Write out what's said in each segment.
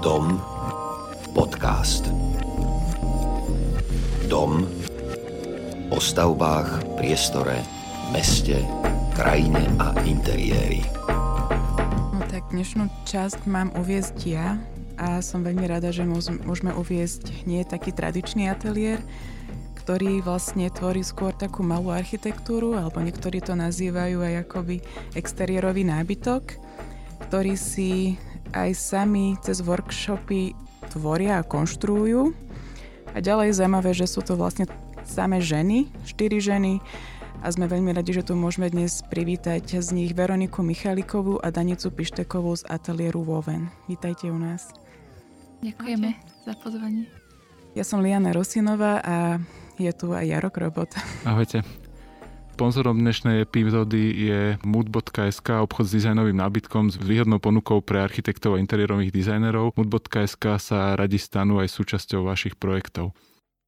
Dom podcast. Dom o stavbách, priestore, meste, krajine a interiéri. No tak dnešnú časť mám uviezť ja a som veľmi rada, že môžeme uviezť nie taký tradičný ateliér, ktorý vlastne tvorí skôr takú malú architektúru, alebo niektorí to nazývajú aj akoby exteriérový nábytok, ktorý si aj sami cez workshopy tvoria a konštruujú. A ďalej je zaujímavé, že sú to vlastne samé ženy, štyri ženy a sme veľmi radi, že tu môžeme dnes privítať z nich Veroniku Michalikovú a Danicu Pištekovú z ateliéru Woven. Vítajte u nás. Ďakujeme Ahojte. za pozvanie. Ja som Liana Rosinová a je tu aj Jarok Robot. Ahojte. Sponzorom dnešnej epizódy je mood.sk, obchod s dizajnovým nábytkom s výhodnou ponukou pre architektov a interiérových dizajnerov. Mood.sk sa radi stanú aj súčasťou vašich projektov.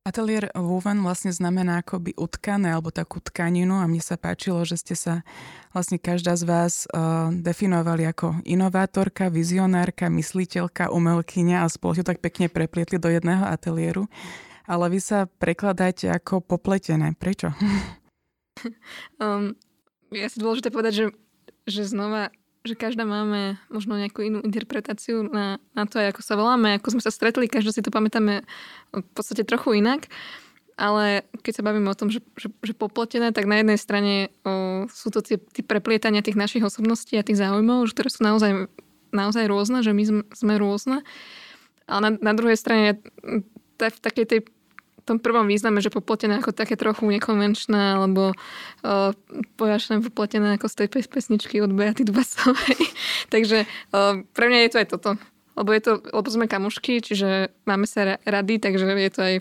Ateliér woven vlastne znamená akoby utkané alebo takú tkaninu a mne sa páčilo, že ste sa vlastne každá z vás uh, definovali ako inovátorka, vizionárka, mysliteľka, umelkyňa a spolu tak pekne preplietli do jedného ateliéru. Ale vy sa prekladáte ako popletené. Prečo? um, je asi dôležité povedať, že, že znova, že každá máme možno nejakú inú interpretáciu na, na to, ako sa voláme, ako sme sa stretli, každá si to pamätáme v podstate trochu inak. Ale keď sa bavíme o tom, že, že, že popletené, tak na jednej strane o, sú to tie, tie preplietania tých našich osobností a tých záujmov, ktoré sú naozaj, naozaj rôzne, že my sme, sme rôzne. Ale na, na druhej strane v takej tej tom prvom význame, že popletené ako také trochu nekonvenčné, alebo uh, pojašné popletené ako z tej pesničky od Beaty Dubasovej. Takže uh, pre mňa je to aj toto. Lebo, je to, lebo sme kamušky, čiže máme sa rady, takže je to aj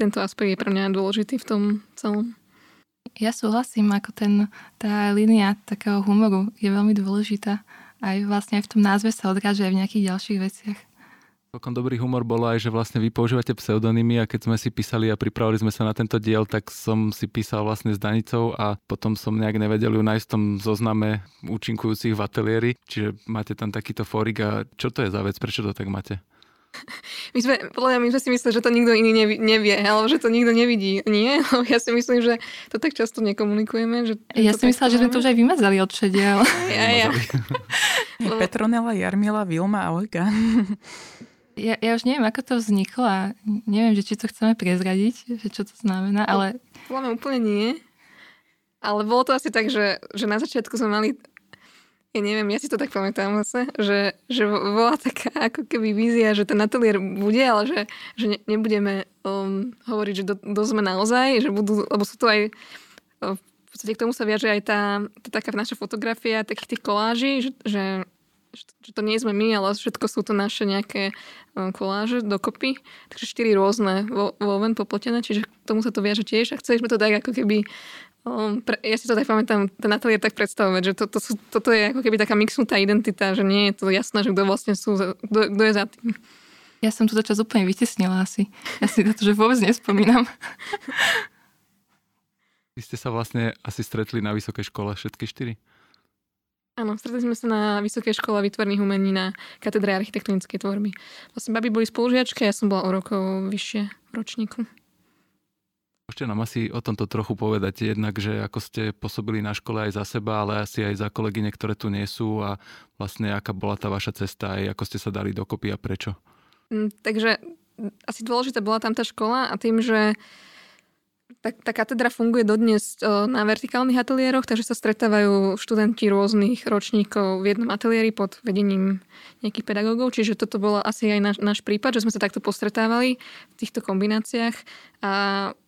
tento aspekt je pre mňa dôležitý v tom celom. Ja súhlasím, ako ten, tá línia takého humoru je veľmi dôležitá. Aj vlastne aj v tom názve sa odráža aj v nejakých ďalších veciach. Celkom dobrý humor bolo aj, že vlastne vy používate pseudonymy a keď sme si písali a pripravili sme sa na tento diel, tak som si písal vlastne s Danicou a potom som nejak nevedel ju nájsť v tom zozname účinkujúcich v ateliéri. Čiže máte tam takýto fórik a čo to je za vec? Prečo to tak máte? My sme, podľa mňa, my sme si mysleli, že to nikto iný nevie, alebo že to nikto nevidí. Nie? Ja si myslím, že to tak často nekomunikujeme. Že ja si myslela, že sme to už aj vymazali od. Ja, ja. Petronela, Jarmila, Vilma a Olga ja, ja už neviem, ako to vzniklo a neviem, že či to chceme prezradiť, že čo to znamená, ale... Podľa úplne nie. Ale bolo to asi tak, že, že na začiatku sme mali ja neviem, ja si to tak pamätám zase, že, že bola taká ako keby vízia, že ten ateliér bude, ale že, že ne, nebudeme um, hovoriť, že do, sme naozaj, že budú, lebo sú to aj v podstate k tomu sa viaže aj tá, tá taká naša fotografia takých tých koláží, že, že že to nie sme my, ale všetko sú to naše nejaké um, koláže dokopy. Takže štyri rôzne vo, ven popletené, čiže k tomu sa to viaže tiež. A chceli sme to tak ako keby pre, ja si to tak pamätám, ten ateliér tak predstavovať, že to, to sú, toto je ako keby taká mixnutá identita, že nie je to jasné, že kto vlastne sú, kto, kto je za tým. Ja som túto čas úplne vytesnila asi. Ja si na to, že vôbec nespomínam. Vy ste sa vlastne asi stretli na vysokej škole všetky štyri? Áno, stretli sme sa na Vysokej škole výtvarných umení na katedre architektonickej tvorby. Vlastne baby boli spolužiačky a ja som bola o rokov vyššie v ročníku. Môžete nám asi o tomto trochu povedať, jednak, že ako ste pôsobili na škole aj za seba, ale asi aj za kolegyne, ktoré tu nie sú a vlastne aká bola tá vaša cesta aj ako ste sa dali dokopy a prečo? Mm, takže asi dôležitá bola tam tá škola a tým, že tá, tá katedra funguje dodnes na vertikálnych ateliéroch, takže sa stretávajú študenti rôznych ročníkov v jednom ateliéri pod vedením nejakých pedagógov, čiže toto bolo asi aj náš, náš prípad, že sme sa takto postretávali v týchto kombináciách a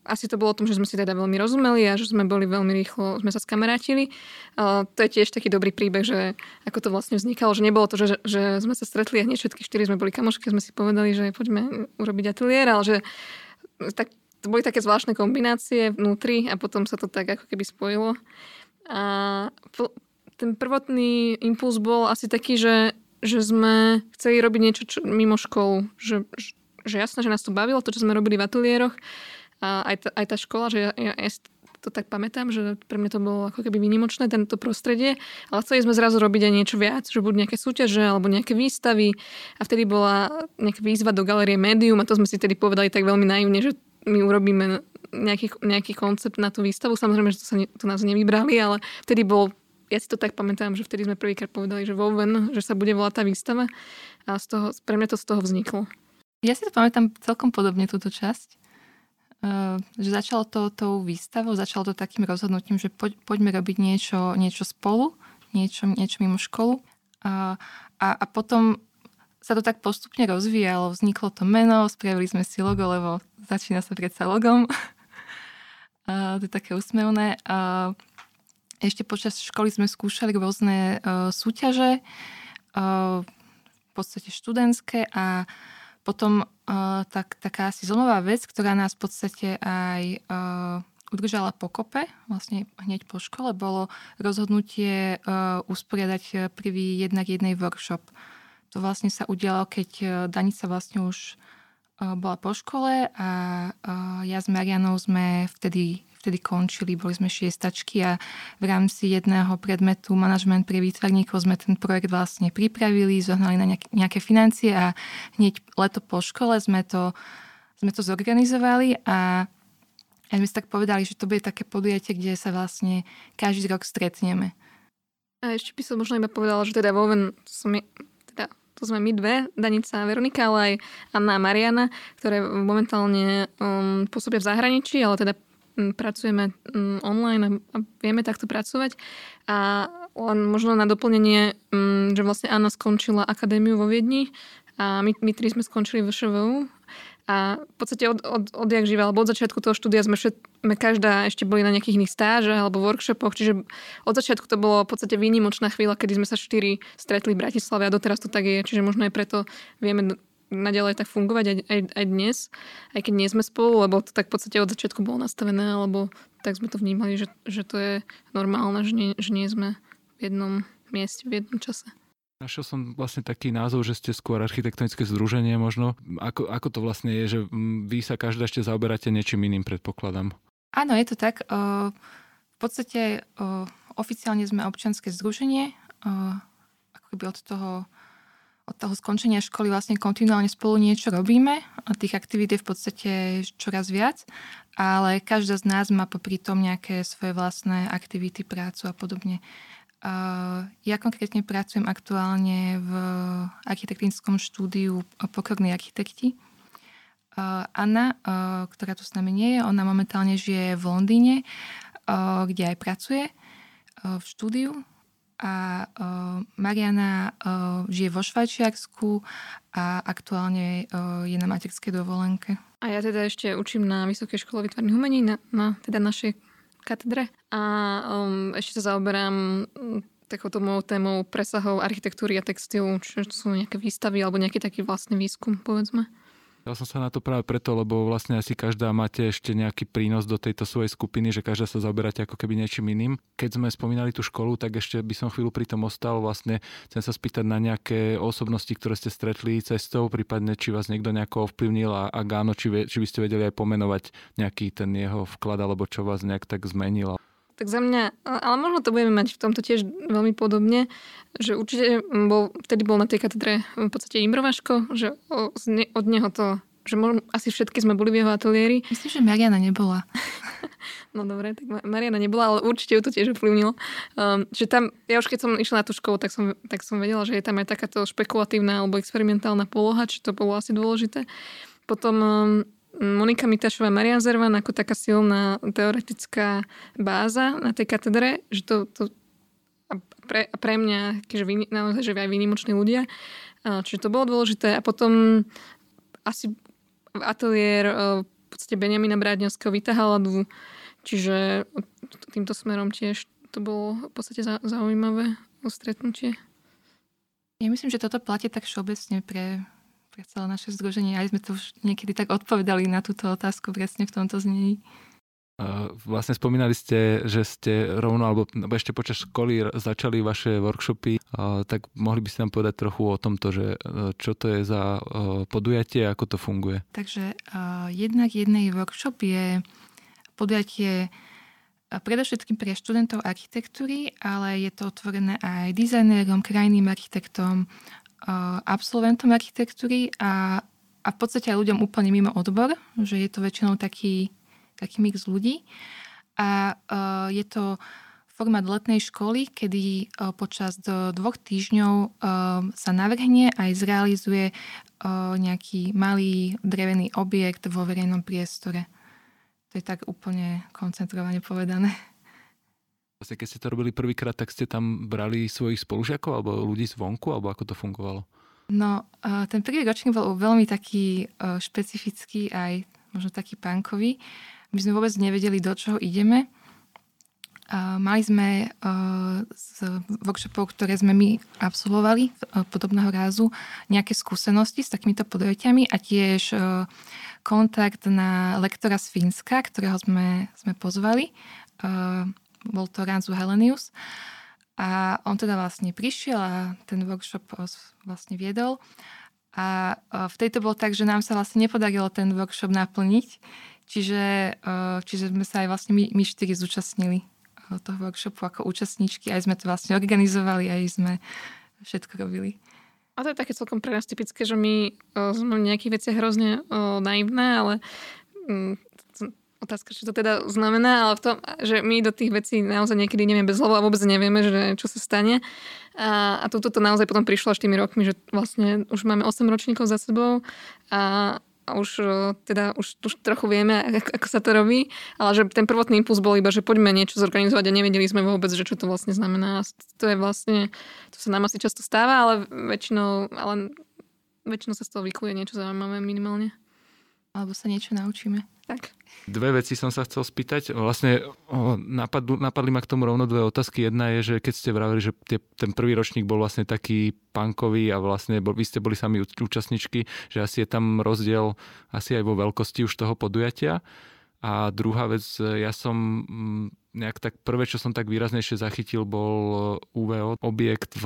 asi to bolo o tom, že sme si teda veľmi rozumeli a že sme boli veľmi rýchlo, sme sa skamarátili. To je tiež taký dobrý príbeh, že ako to vlastne vznikalo, že nebolo to, že, že sme sa stretli a hneď všetky štyri sme boli kamošky sme si povedali, že poďme urobiť ateliér, ale že tak to boli také zvláštne kombinácie vnútri a potom sa to tak ako keby spojilo. A ten prvotný impuls bol asi taký, že, že sme chceli robiť niečo čo, mimo školu. Že, že jasné, že nás to bavilo, to, čo sme robili v ateliéroch. A aj, tá, aj tá škola, že ja, ja, ja to tak pamätám, že pre mňa to bolo ako keby výnimočné, tento prostredie, ale chceli sme zrazu robiť aj niečo viac, že budú nejaké súťaže alebo nejaké výstavy a vtedy bola nejaká výzva do galerie Medium a to sme si tedy povedali tak veľmi naivne, že my urobíme nejaký, nejaký koncept na tú výstavu. Samozrejme, že to, sa ne, to nás nevybrali, ale vtedy bol ja si to tak pamätám, že vtedy sme prvýkrát povedali, že Woven, že sa bude volať tá výstava a z toho, pre mňa to z toho vzniklo. Ja si to pamätám celkom podobne túto časť. Uh, že začalo to tou výstavou, začalo to takým rozhodnutím, že poď, poďme robiť niečo, niečo spolu, niečo, niečo mimo školu. Uh, a, a potom sa to tak postupne rozvíjalo, vzniklo to meno, spravili sme si logo, lebo začína sa predsa logom. uh, to je také úsmevné. Uh, ešte počas školy sme skúšali rôzne uh, súťaže, uh, v podstate študentské a potom uh, tak, taká asi zlomová vec, ktorá nás v podstate aj uh, udržala pokope, vlastne hneď po škole, bolo rozhodnutie uh, usporiadať prvý jednak jednej workshop. To vlastne sa udialo, keď Danica vlastne už uh, bola po škole a uh, ja s Marianou sme vtedy vtedy končili, boli sme šiestačky a v rámci jedného predmetu manažment pre výtvarníkov sme ten projekt vlastne pripravili, zohnali na nejaké financie a hneď leto po škole sme to, sme to zorganizovali a a sme tak povedali, že to bude také podujatie, kde sa vlastne každý rok stretneme. A ešte by som možno iba povedala, že teda Woven, som, to sme my dve, Danica a Veronika, ale aj Anna a Mariana, ktoré momentálne um, pôsobia v zahraničí, ale teda pracujeme online a vieme takto pracovať. A len možno na doplnenie, že vlastne Anna skončila akadémiu vo Viedni a my, my tri sme skončili v ŠVU a v podstate od, od, odjak živa, alebo od začiatku toho štúdia sme, všet, sme každá ešte boli na nejakých iných stážach alebo workshopoch, čiže od začiatku to bolo v podstate výnimočná chvíľa, kedy sme sa štyri stretli v Bratislave a doteraz to tak je, čiže možno aj preto vieme naďalej tak fungovať aj, aj, aj dnes, aj keď nie sme spolu, lebo to tak v podstate od začiatku bolo nastavené, alebo tak sme to vnímali, že, že to je normálne, že nie, že nie sme v jednom mieste, v jednom čase. Našiel som vlastne taký názov, že ste skôr architektonické združenie možno. Ako, ako to vlastne je, že vy sa každá ešte zaoberáte niečím iným, predpokladám? Áno, je to tak. V podstate oficiálne sme občianske združenie. Ako keby od toho od toho skončenia školy vlastne kontinuálne spolu niečo robíme tých aktivít je v podstate čoraz viac, ale každá z nás má popri tom nejaké svoje vlastné aktivity, prácu a podobne. Ja konkrétne pracujem aktuálne v architektonickom štúdiu Pokorní architekti. Anna, ktorá tu s nami nie je, ona momentálne žije v Londýne, kde aj pracuje v štúdiu a Mariana žije vo Švajčiarsku a aktuálne je na materskej dovolenke. A ja teda ešte učím na Vysokej škole výtvarných umení, na, na teda našej katedre a um, ešte sa zaoberám um, takouto mojou témou presahov architektúry a textilu, čo sú nejaké výstavy alebo nejaký taký vlastný výskum, povedzme. Ja som sa na to práve preto, lebo vlastne asi každá máte ešte nejaký prínos do tejto svojej skupiny, že každá sa zaoberáte ako keby niečím iným. Keď sme spomínali tú školu, tak ešte by som chvíľu pri tom ostal. Vlastne chcem sa spýtať na nejaké osobnosti, ktoré ste stretli cestou, prípadne či vás niekto nejako ovplyvnil a ak áno, či, či by ste vedeli aj pomenovať nejaký ten jeho vklad alebo čo vás nejak tak zmenil. Tak za mňa, ale možno to budeme mať v tomto tiež veľmi podobne, že určite bol, vtedy bol na tej katedre v podstate Imrovaško, že od neho to že možno, asi všetky sme boli v jeho ateliéri. Myslím, že Mariana nebola. no dobre, tak Mariana nebola, ale určite ju to tiež ovplyvnilo. Um, že tam, ja už keď som išla na tú školu, tak som, tak som vedela, že je tam aj takáto špekulatívna alebo experimentálna poloha, či to bolo asi dôležité. Potom um, Monika Mitašová, Marian Zervan ako taká silná teoretická báza na tej katedre, že to, to a pre, a pre mňa, že vy, naozaj, že aj výnimoční ľudia. Čiže to bolo dôležité. A potom asi ateliér v podstate Benjamina Brádňovského vytahaladu, čiže týmto smerom tiež to bolo v podstate zaujímavé stretnutie. Ja myslím, že toto platí tak všeobecne pre pre celé naše združenie. Aj sme to už niekedy tak odpovedali na túto otázku presne v tomto znení. Vlastne spomínali ste, že ste rovno, alebo, ešte počas školy začali vaše workshopy, tak mohli by ste nám povedať trochu o tomto, že e, čo to je za e, podujatie, ako to funguje? Takže jednak jednej workshop je podujatie predovšetkým pre študentov architektúry, ale je to otvorené aj dizajnérom, krajným architektom, absolventom architektúry a, a v podstate aj ľuďom úplne mimo odbor, že je to väčšinou taký, taký mix ľudí. A je to formát letnej školy, kedy počas dvoch týždňov sa navrhne aj zrealizuje nejaký malý drevený objekt vo verejnom priestore. To je tak úplne koncentrovane povedané. Vlastne keď ste to robili prvýkrát, tak ste tam brali svojich spolužiakov alebo ľudí zvonku, alebo ako to fungovalo? No, ten prvý ročník bol veľmi taký špecifický, aj možno taký punkový. My sme vôbec nevedeli, do čoho ideme. Mali sme z workshopov, ktoré sme my absolvovali podobného rázu, nejaké skúsenosti s takýmito podujatiami a tiež kontakt na lektora z Fínska, ktorého sme, sme pozvali. Bol to Ranzu Helenius. A on teda vlastne prišiel a ten workshop vlastne viedol. A v tejto bolo tak, že nám sa vlastne nepodarilo ten workshop naplniť. Čiže, čiže sme sa aj vlastne my, my štyri zúčastnili toho workshopu ako účastníčky. Aj sme to vlastne organizovali, aj sme všetko robili. A to je také celkom pre nás typické, že my sme v nejakých veciach hrozne naivné, ale mm, otázka, čo to teda znamená, ale v tom, že my do tých vecí naozaj niekedy nevieme bez hlava a vôbec nevieme, že čo sa stane. A, a toto to naozaj potom prišlo až tými rokmi, že vlastne už máme 8 ročníkov za sebou a, a už e, teda už, už trochu vieme, ako, ako sa to robí, ale že ten prvotný impuls bol iba, že poďme niečo zorganizovať a nevedeli sme vôbec, že čo to vlastne znamená. To je vlastne, to sa nám asi často stáva, ale väčšinou, ale väčšinou sa z toho vykuje niečo zaujímavé minimálne. Alebo sa niečo naučíme. Tak. Dve veci som sa chcel spýtať. Vlastne napadli, napadli ma k tomu rovno dve otázky. Jedna je, že keď ste vravili, že tie, ten prvý ročník bol vlastne taký punkový a vlastne bol, vy ste boli sami účastničky, že asi je tam rozdiel asi aj vo veľkosti už toho podujatia. A druhá vec, ja som mm, nejak tak prvé, čo som tak výraznejšie zachytil, bol UVO, objekt v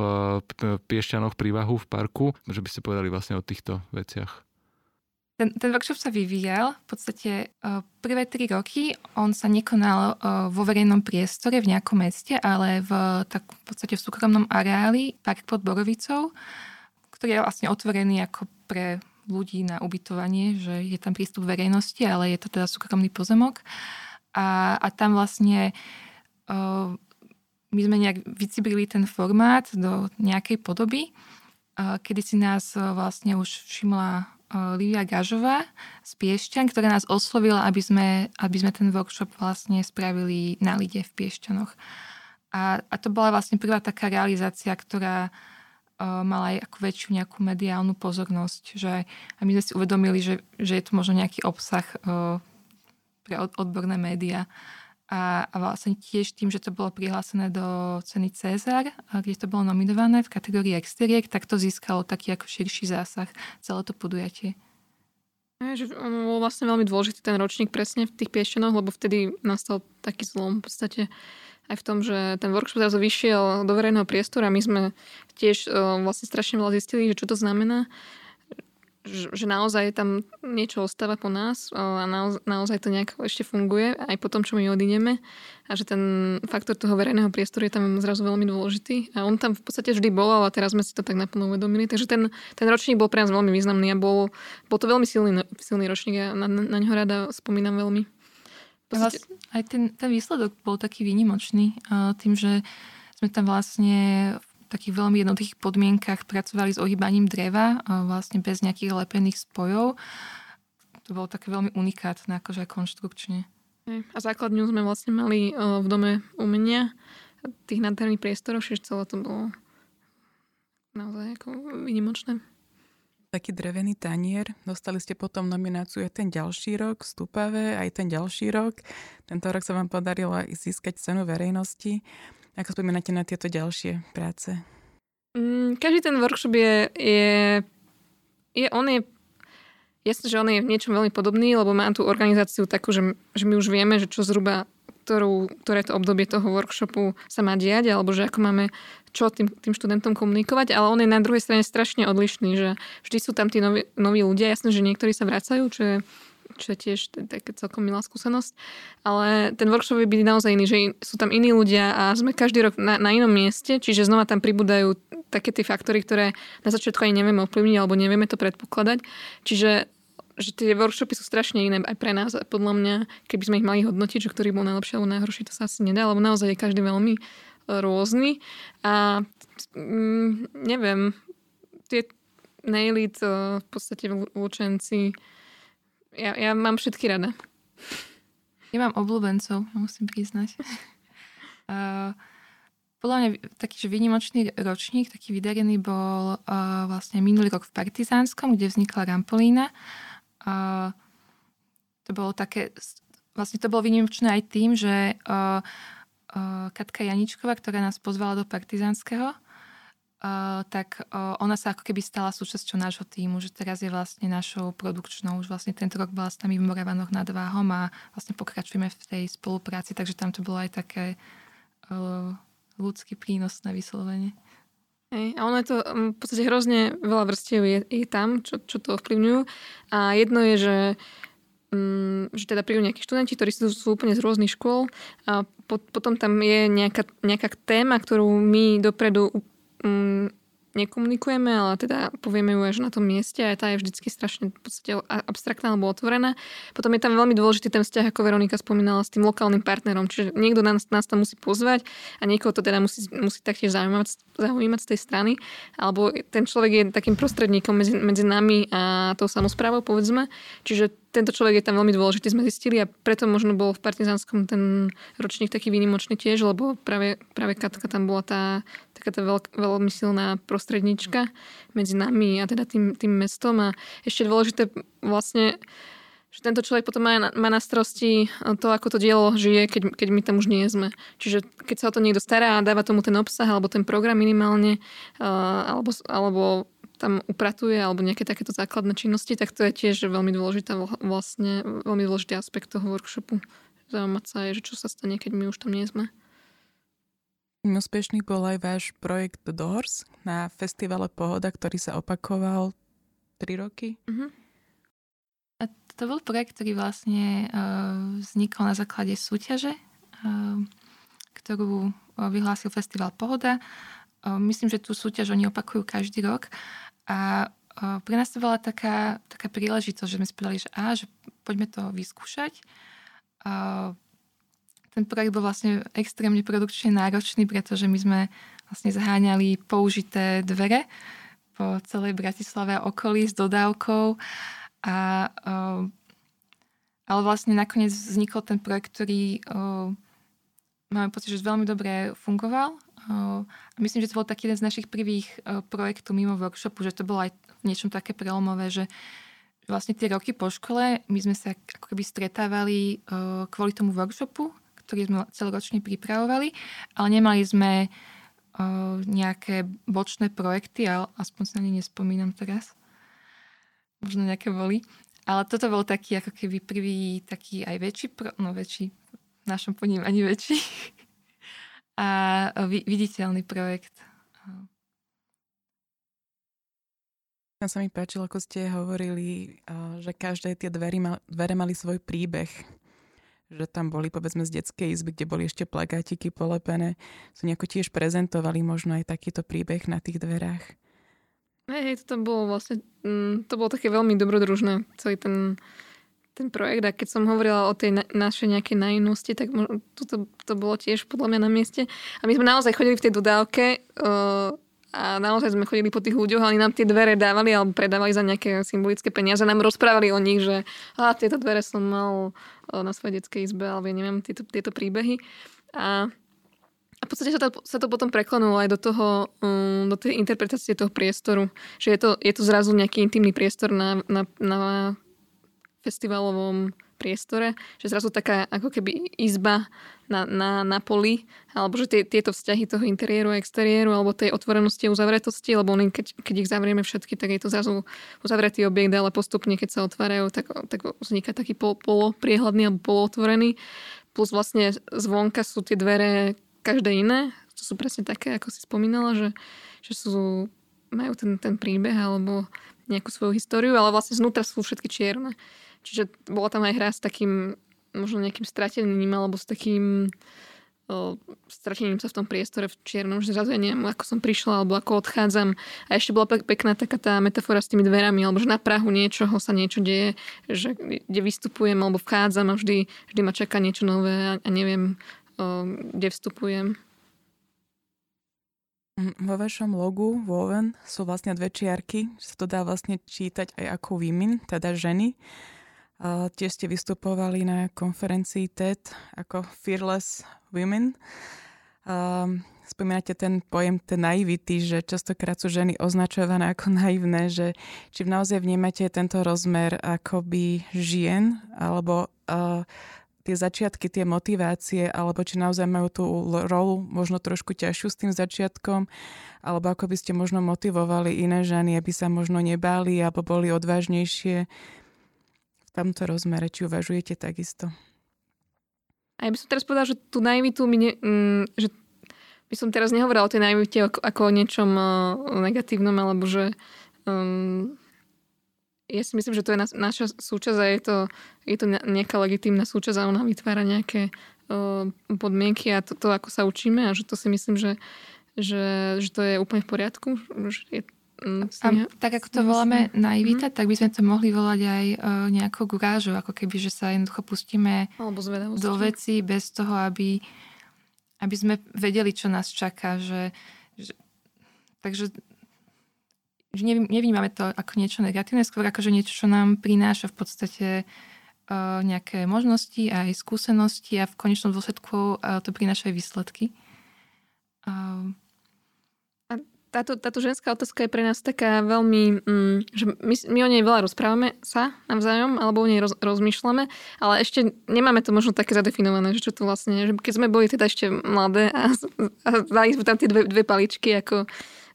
Piešťanoch pri Vahu v parku. Že by ste povedali vlastne o týchto veciach. Ten, ten workshop sa vyvíjal v podstate uh, prvé tri roky. On sa nekonal uh, vo verejnom priestore v nejakom meste, ale v, tak, v podstate v súkromnom areáli Park pod Borovicou, ktorý je vlastne otvorený ako pre ľudí na ubytovanie, že je tam prístup verejnosti, ale je to teda súkromný pozemok. A, a tam vlastne uh, my sme nejak vycibrili ten formát do nejakej podoby, kedy si nás vlastne už všimla Livia Gažová z Piešťan, ktorá nás oslovila, aby sme, aby sme ten workshop vlastne spravili na lide v Piešťanoch. A, a to bola vlastne prvá taká realizácia, ktorá uh, mala aj ako väčšiu nejakú mediálnu pozornosť. Že, a my sme si uvedomili, že, že je tu možno nejaký obsah uh, pre od, odborné médiá. A, a vlastne tiež tým, že to bolo prihlásené do ceny Cezar, kde to bolo nominované v kategórii exteriek, tak to získalo taký ako širší zásah celé to podujatie. Že on bol vlastne veľmi dôležitý ten ročník presne v tých piešťanoch, lebo vtedy nastal taký zlom v podstate aj v tom, že ten workshop zrazu vyšiel do verejného priestora. My sme tiež uh, vlastne strašne veľa zistili, že čo to znamená že naozaj tam niečo ostáva po nás a naozaj, naozaj to nejak ešte funguje aj po tom, čo my odídeme a že ten faktor toho verejného priestoru je tam zrazu veľmi dôležitý a on tam v podstate vždy bol, ale teraz sme si to tak naplno uvedomili. Takže ten, ten ročník bol pre nás veľmi významný a bol, bol to veľmi silný, silný ročník a na, na ňo rada spomínam veľmi. Podstate... Aj ten, ten výsledok bol taký výnimočný tým, že sme tam vlastne takých veľmi jednoduchých podmienkach pracovali s ohýbaním dreva, vlastne bez nejakých lepených spojov. To bolo také veľmi unikátne, akože aj konštrukčne. A základňu sme vlastne mali v dome umenia, tých nádherných priestorov, čiže celé to bolo naozaj ako vynimočné. Taký drevený tanier. Dostali ste potom nomináciu aj ten ďalší rok, Stupavé, aj ten ďalší rok. Tento rok sa vám podarilo získať cenu verejnosti. Ako spomínate na tieto ďalšie práce? Mm, každý ten workshop je, je, je, on je jasné, že on je v niečom veľmi podobný, lebo má tú organizáciu takú, že, že my už vieme, že čo zhruba ktorú, ktoré to obdobie toho workshopu sa má diať, alebo že ako máme čo tým, tým študentom komunikovať, ale on je na druhej strane strašne odlišný, že vždy sú tam tí noví, noví ľudia, jasné, že niektorí sa vracajú, čo je čo je tiež taká celkom milá skúsenosť. Ale ten workshop je byť naozaj iný, že sú tam iní ľudia a sme každý rok na, na inom mieste, čiže znova tam pribúdajú také tie faktory, ktoré na začiatku ani nevieme ovplyvniť alebo nevieme to predpokladať. Čiže že tie workshopy sú strašne iné aj pre nás. Podľa mňa, keby sme ich mali hodnotiť, že ktorý bol najlepší alebo najhorší, to sa asi nedá, lebo naozaj je každý veľmi rôzny. A mm, neviem, tie naili to v podstate vlúčenci. Ja, ja mám všetky rada. Ja mám obľúbencov, musím priznať. uh, podľa mňa taký, že výnimočný ročník, taký vydarený bol uh, vlastne minulý rok v Partizánskom, kde vznikla Rampolína. Uh, to bolo také, vlastne to bolo výnimočné aj tým, že uh, uh, Katka Janičková, ktorá nás pozvala do Partizánskeho, Tak uh, ona sa ako keby stala súčasťou nášho týmu, že teraz je vlastne našou produkčnou, už vlastne tento rok bola s nami v Moravanoch nad Váhom a vlastne pokračujeme v tej spolupráci, takže tam to bolo aj také uh, prínos na vyslovenie. Hej, a ono je to v podstate hrozne veľa vrstiev je, je tam, čo, čo to ovplyvňujú. A jedno je, že um, že teda prídu nejakí študenti, ktorí sú, sú úplne z rôznych škôl a po, potom tam je nejaká, nejaká téma, ktorú my dopredu mm, nekomunikujeme, ale teda povieme ju až na tom mieste a tá je vždycky strašne v podstate abstraktná alebo otvorená. Potom je tam veľmi dôležitý ten vzťah, ako Veronika spomínala, s tým lokálnym partnerom. Čiže niekto nás, nás tam musí pozvať a niekoho to teda musí, musí taktiež zaujímať, zaujímať z tej strany. Alebo ten človek je takým prostredníkom medzi, medzi nami a tou samozprávou, povedzme. Čiže tento človek je tam veľmi dôležitý, sme zistili a preto možno bol v Partizánskom ten ročník taký výnimočný tiež, lebo práve, práve Katka tam bola tá taká tá veľk, veľmi silná prostrednička medzi nami a teda tým, tým mestom a ešte dôležité vlastne že tento človek potom má, má na starosti to, ako to dielo žije, keď, keď my tam už nie sme. Čiže keď sa o to niekto stará a dáva tomu ten obsah alebo ten program minimálne, alebo, alebo tam upratuje alebo nejaké takéto základné činnosti, tak to je tiež veľmi dôležitá vlastne, veľmi dôležitý aspekt toho workshopu. Zaujímať sa aj, že čo sa stane, keď my už tam nie sme. Úspešný bol aj váš projekt Doors na festivale Pohoda, ktorý sa opakoval 3 roky. Uh-huh. A to bol projekt, ktorý vlastne uh, vznikol na základe súťaže, uh, ktorú uh, vyhlásil Festival Pohoda. Uh, myslím, že tú súťaž oni opakujú každý rok a pre nás to bola taká, taká príležitosť, že sme si že, á, že poďme to vyskúšať. A ten projekt bol vlastne extrémne produkčne náročný, pretože my sme vlastne zaháňali použité dvere po celej Bratislave a okolí s dodávkou. A, ale vlastne nakoniec vznikol ten projekt, ktorý máme pocit, že veľmi dobre fungoval myslím, že to bol taký jeden z našich prvých projektov mimo workshopu, že to bolo aj v niečom také prelomové, že vlastne tie roky po škole my sme sa ako keby stretávali kvôli tomu workshopu, ktorý sme celoročne pripravovali, ale nemali sme nejaké bočné projekty, ale aspoň sa ani nespomínam teraz. Možno nejaké boli. Ale toto bol taký ako keby prvý taký aj väčší, pro, no väčší, v našom ponímaní väčší a viditeľný projekt. Ja sa mi páčilo, ako ste hovorili, že každé tie dvere, dvere mali svoj príbeh. Že tam boli, povedzme, z detskej izby, kde boli ešte plagátiky polepené. Sú nejako tiež prezentovali možno aj takýto príbeh na tých dverách. Hej, to bolo vlastne, mm, to bolo také veľmi dobrodružné, celý ten ten projekt a keď som hovorila o tej na, našej nejakej naivnosti, tak to, to bolo tiež podľa mňa na mieste. A my sme naozaj chodili v tej dodávke uh, a naozaj sme chodili po tých ľuďoch a oni nám tie dvere dávali alebo predávali za nejaké symbolické peniaze. Nám rozprávali o nich, že a, tieto dvere som mal uh, na svojej detskej izbe alebo ja neviem, tieto, tieto príbehy. A a v podstate sa to, sa to potom preklonulo aj do toho, um, do tej interpretácie toho priestoru. Že je to, je to zrazu nejaký intimný priestor na, na, na festivalovom priestore, že zrazu taká ako keby izba na, na, na poli, alebo že tie, tieto vzťahy toho interiéru a exteriéru, alebo tej otvorenosti a uzavretosti, lebo oni, keď, keď ich zavrieme všetky, tak je to zrazu uzavretý objekt, ale postupne, keď sa otvárajú, tak, tak vzniká taký pol, polopriehľadný alebo polootvorený. Plus vlastne zvonka sú tie dvere každé iné. To sú presne také, ako si spomínala, že, že sú, majú ten, ten príbeh alebo nejakú svoju históriu, ale vlastne znútra sú všetky čierne. čiže bola tam aj hra s takým možno nejakým strateným alebo s takým o, stratením sa v tom priestore v čiernom, že zrazu ja neviem, ako som prišla alebo ako odchádzam. A ešte bola pek, pekná taká tá metafora s tými dverami, alebo že na Prahu niečoho sa niečo deje, že kde vystupujem alebo vchádzam a vždy, vždy ma čaká niečo nové a, a neviem, o, kde vstupujem. Mm, vo vašom logu Woven sú vlastne dve čiarky, že sa to dá vlastne čítať aj ako women, teda ženy. Tiež ste vystupovali na konferencii TED ako Fearless Women. Spomínate ten pojem tej naivity, že častokrát sú ženy označované ako naivné, že či naozaj vnímate tento rozmer akoby žien, alebo tie začiatky, tie motivácie, alebo či naozaj majú tú rolu možno trošku ťažšiu s tým začiatkom, alebo ako by ste možno motivovali iné ženy, aby sa možno nebáli alebo boli odvážnejšie tomto rozmere. Či uvažujete takisto? A ja by som teraz povedala, že tú naivitu mi ne, mm, že by som teraz nehovorila o tej naivite ako, ako o niečom uh, negatívnom, alebo že um, ja si myslím, že to je na, naša súčasť a je to, je to nejaká legitímna súčasť a ona vytvára nejaké uh, podmienky a to, to, ako sa učíme a že to si myslím, že, že, že to je úplne v poriadku. Že je, um, a, tak ako to voláme naivita, mm-hmm. tak by sme to mohli volať aj uh, nejakou gurážou, ako keby, že sa jednoducho pustíme do veci bez toho, aby, aby sme vedeli, čo nás čaká. Že, že, takže že nevnímame to ako niečo negatívne, skôr ako že niečo, čo nám prináša v podstate uh, nejaké možnosti a aj skúsenosti a v konečnom dôsledku uh, to prináša aj výsledky. Uh, táto, táto ženská otázka je pre nás taká veľmi, mm, že my, my o nej veľa rozprávame sa navzájom, alebo o nej roz, rozmýšľame, ale ešte nemáme to možno také zadefinované, že čo to vlastne, že keď sme boli teda ešte mladé a, a dali sme tam tie dve, dve paličky ako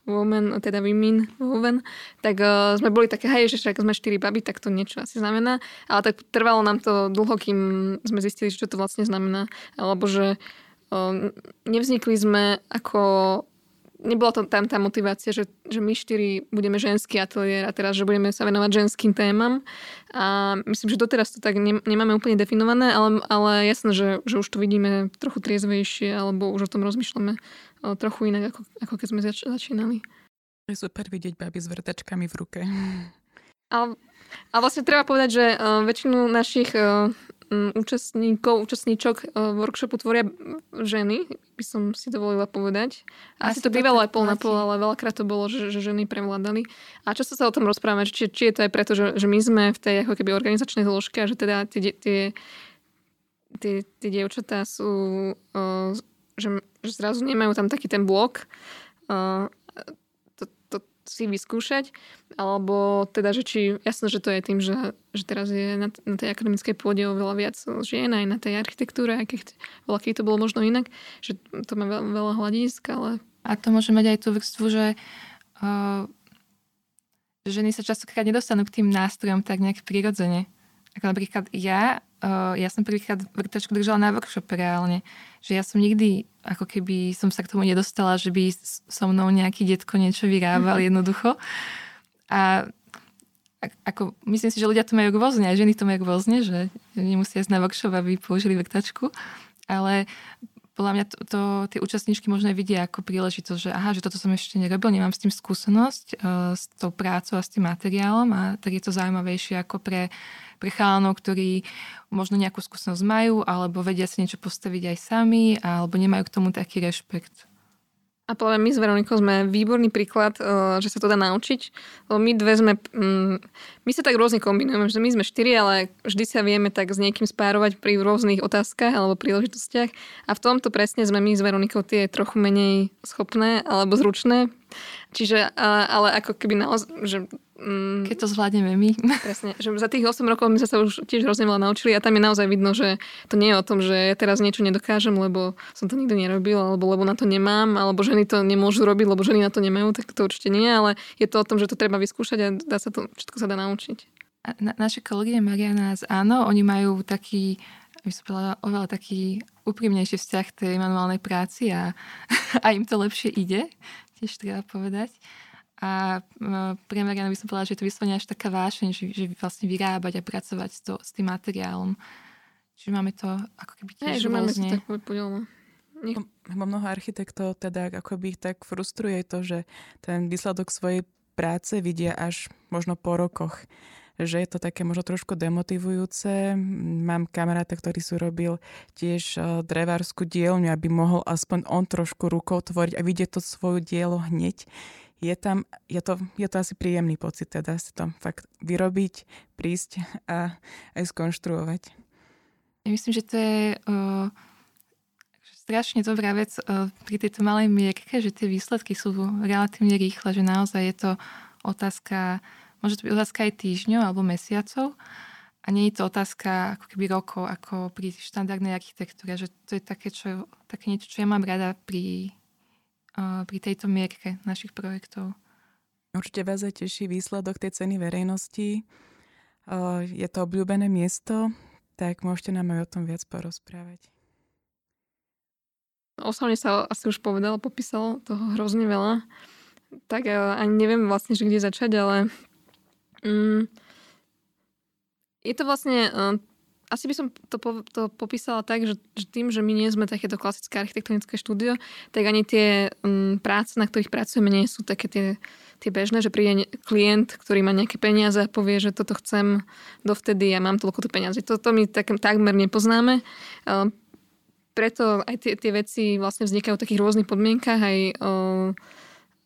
woman, teda women, women, tak uh, sme boli také, hej, že však sme štyri baby, tak to niečo asi znamená. Ale tak trvalo nám to dlho, kým sme zistili, čo to vlastne znamená. Alebo že uh, nevznikli sme ako nebola to tam tá motivácia, že, že my štyri budeme ženský ateliér a teraz, že budeme sa venovať ženským témam. A myslím, že doteraz to tak ne, nemáme úplne definované, ale, ale jasné, že, že už to vidíme trochu triezvejšie alebo už o tom rozmýšľame trochu inak, ako, ako keď sme zač- začínali. Je super vidieť baby s vrtačkami v ruke. A, a vlastne treba povedať, že uh, väčšinu našich uh, účastníkov, účastníčok uh, workshopu tvoria ženy, by som si dovolila povedať. Asi, Asi to bývalo aj pol na pol, ale veľakrát to bolo, že, že ženy prevládali. A často sa o tom rozprávame, či, či je to aj preto, že, že my sme v tej ako keby organizačnej zložke a že teda tie, tie, tie, tie dievčatá sú uh, že, že zrazu nemajú tam taký ten blok to si vyskúšať, alebo teda, že či, jasno, že to je tým, že, že teraz je na, na tej akademickej pôde oveľa viac žien, aj na tej architektúre, aj keď veľa keď to bolo možno inak, že to má veľa, veľa hľadisk, ale... A to môže mať aj tú vrstvu, že uh, ženy sa častokrát nedostanú k tým nástrojom tak nejak prirodzene. Ako napríklad ja, uh, ja som prvýkrát vrtačku držala na workshope reálne. Že ja som nikdy, ako keby som sa k tomu nedostala, že by so mnou nejaký detko niečo vyrábal mm-hmm. jednoducho. A ako, myslím si, že ľudia to majú rôzne, aj ženy to majú rôzne, že nemusia ísť na workshop, aby použili vrtačku. Ale podľa mňa to, to, tie účastníčky možno vidia ako príležitosť, že aha, že toto som ešte nerobil, nemám s tým skúsenosť, uh, s tou prácou a s tým materiálom a tak je to zaujímavejšie ako pre, pre chalanov, ktorí možno nejakú skúsenosť majú alebo vedia si niečo postaviť aj sami alebo nemajú k tomu taký rešpekt. A podľa my s Veronikou sme výborný príklad, eh, že sa to dá naučiť. Lebo my dve sme, mm, my sa tak rôzne kombinujeme, že my sme štyri, ale vždy sa vieme tak s niekým spárovať pri rôznych otázkach alebo príležitostiach. A v tomto presne sme my s Veronikou tie trochu menej schopné alebo zručné. Čiže, ale ako keby naozaj, že Mm, Keď to zvládneme my. Presne, že za tých 8 rokov my sa sa už tiež hrozne veľa naučili a tam je naozaj vidno, že to nie je o tom, že ja teraz niečo nedokážem, lebo som to nikdy nerobil, alebo lebo na to nemám, alebo ženy to nemôžu robiť, lebo ženy na to nemajú, tak to určite nie, ale je to o tom, že to treba vyskúšať a dá sa to, všetko sa dá naučiť. Na, naše kolegyne Mariana z Áno, oni majú taký, by som povedala, oveľa taký úprimnejší vzťah tej manuálnej práci a, a im to lepšie ide, tiež treba povedať. A pre Mariana by som povedala, že je to vyslovene až taká vášeň, že, že vlastne vyrábať a pracovať s, to, s tým materiálom. Čiže máme to ako keby tiež Nie, že máme to tak podelené. Nech... Mnoho architektov teda akoby ich tak frustruje to, že ten výsledok svojej práce vidia až možno po rokoch že je to také možno trošku demotivujúce. Mám kamaráta, ktorý si robil tiež e, drevárskú dielňu, aby mohol aspoň on trošku rukou tvoriť a vidieť to svoje dielo hneď. Je tam, je to, je to asi príjemný pocit, teda si to fakt vyrobiť, prísť a aj skonštruovať. Ja myslím, že to je uh, strašne dobrá vec uh, pri tejto malej mierke, že tie výsledky sú relatívne rýchle, že naozaj je to otázka Môže to byť otázka aj týždňov alebo mesiacov a nie je to otázka ako keby rokov, ako pri štandardnej architektúre, že to je také, čo, také niečo, čo ja mám rada pri, pri tejto mierke našich projektov. Určite vás aj teší výsledok tej ceny verejnosti. Je to obľúbené miesto, tak môžete nám aj o tom viac porozprávať. Osobne sa asi už povedal, popísal toho hrozne veľa. Tak ani neviem vlastne, že kde začať, ale Mm, je to vlastne... Asi by som to, po, to popísala tak, že, že tým, že my nie sme takéto klasické architektonické štúdio, tak ani tie um, práce, na ktorých pracujeme, nie sú také tie, tie bežné, že príde klient, ktorý má nejaké peniaze a povie, že toto chcem dovtedy a mám toľko to peniazy. Toto my tak, takmer nepoznáme. Uh, preto aj tie, tie veci vlastne vznikajú v takých rôznych podmienkach, aj, uh,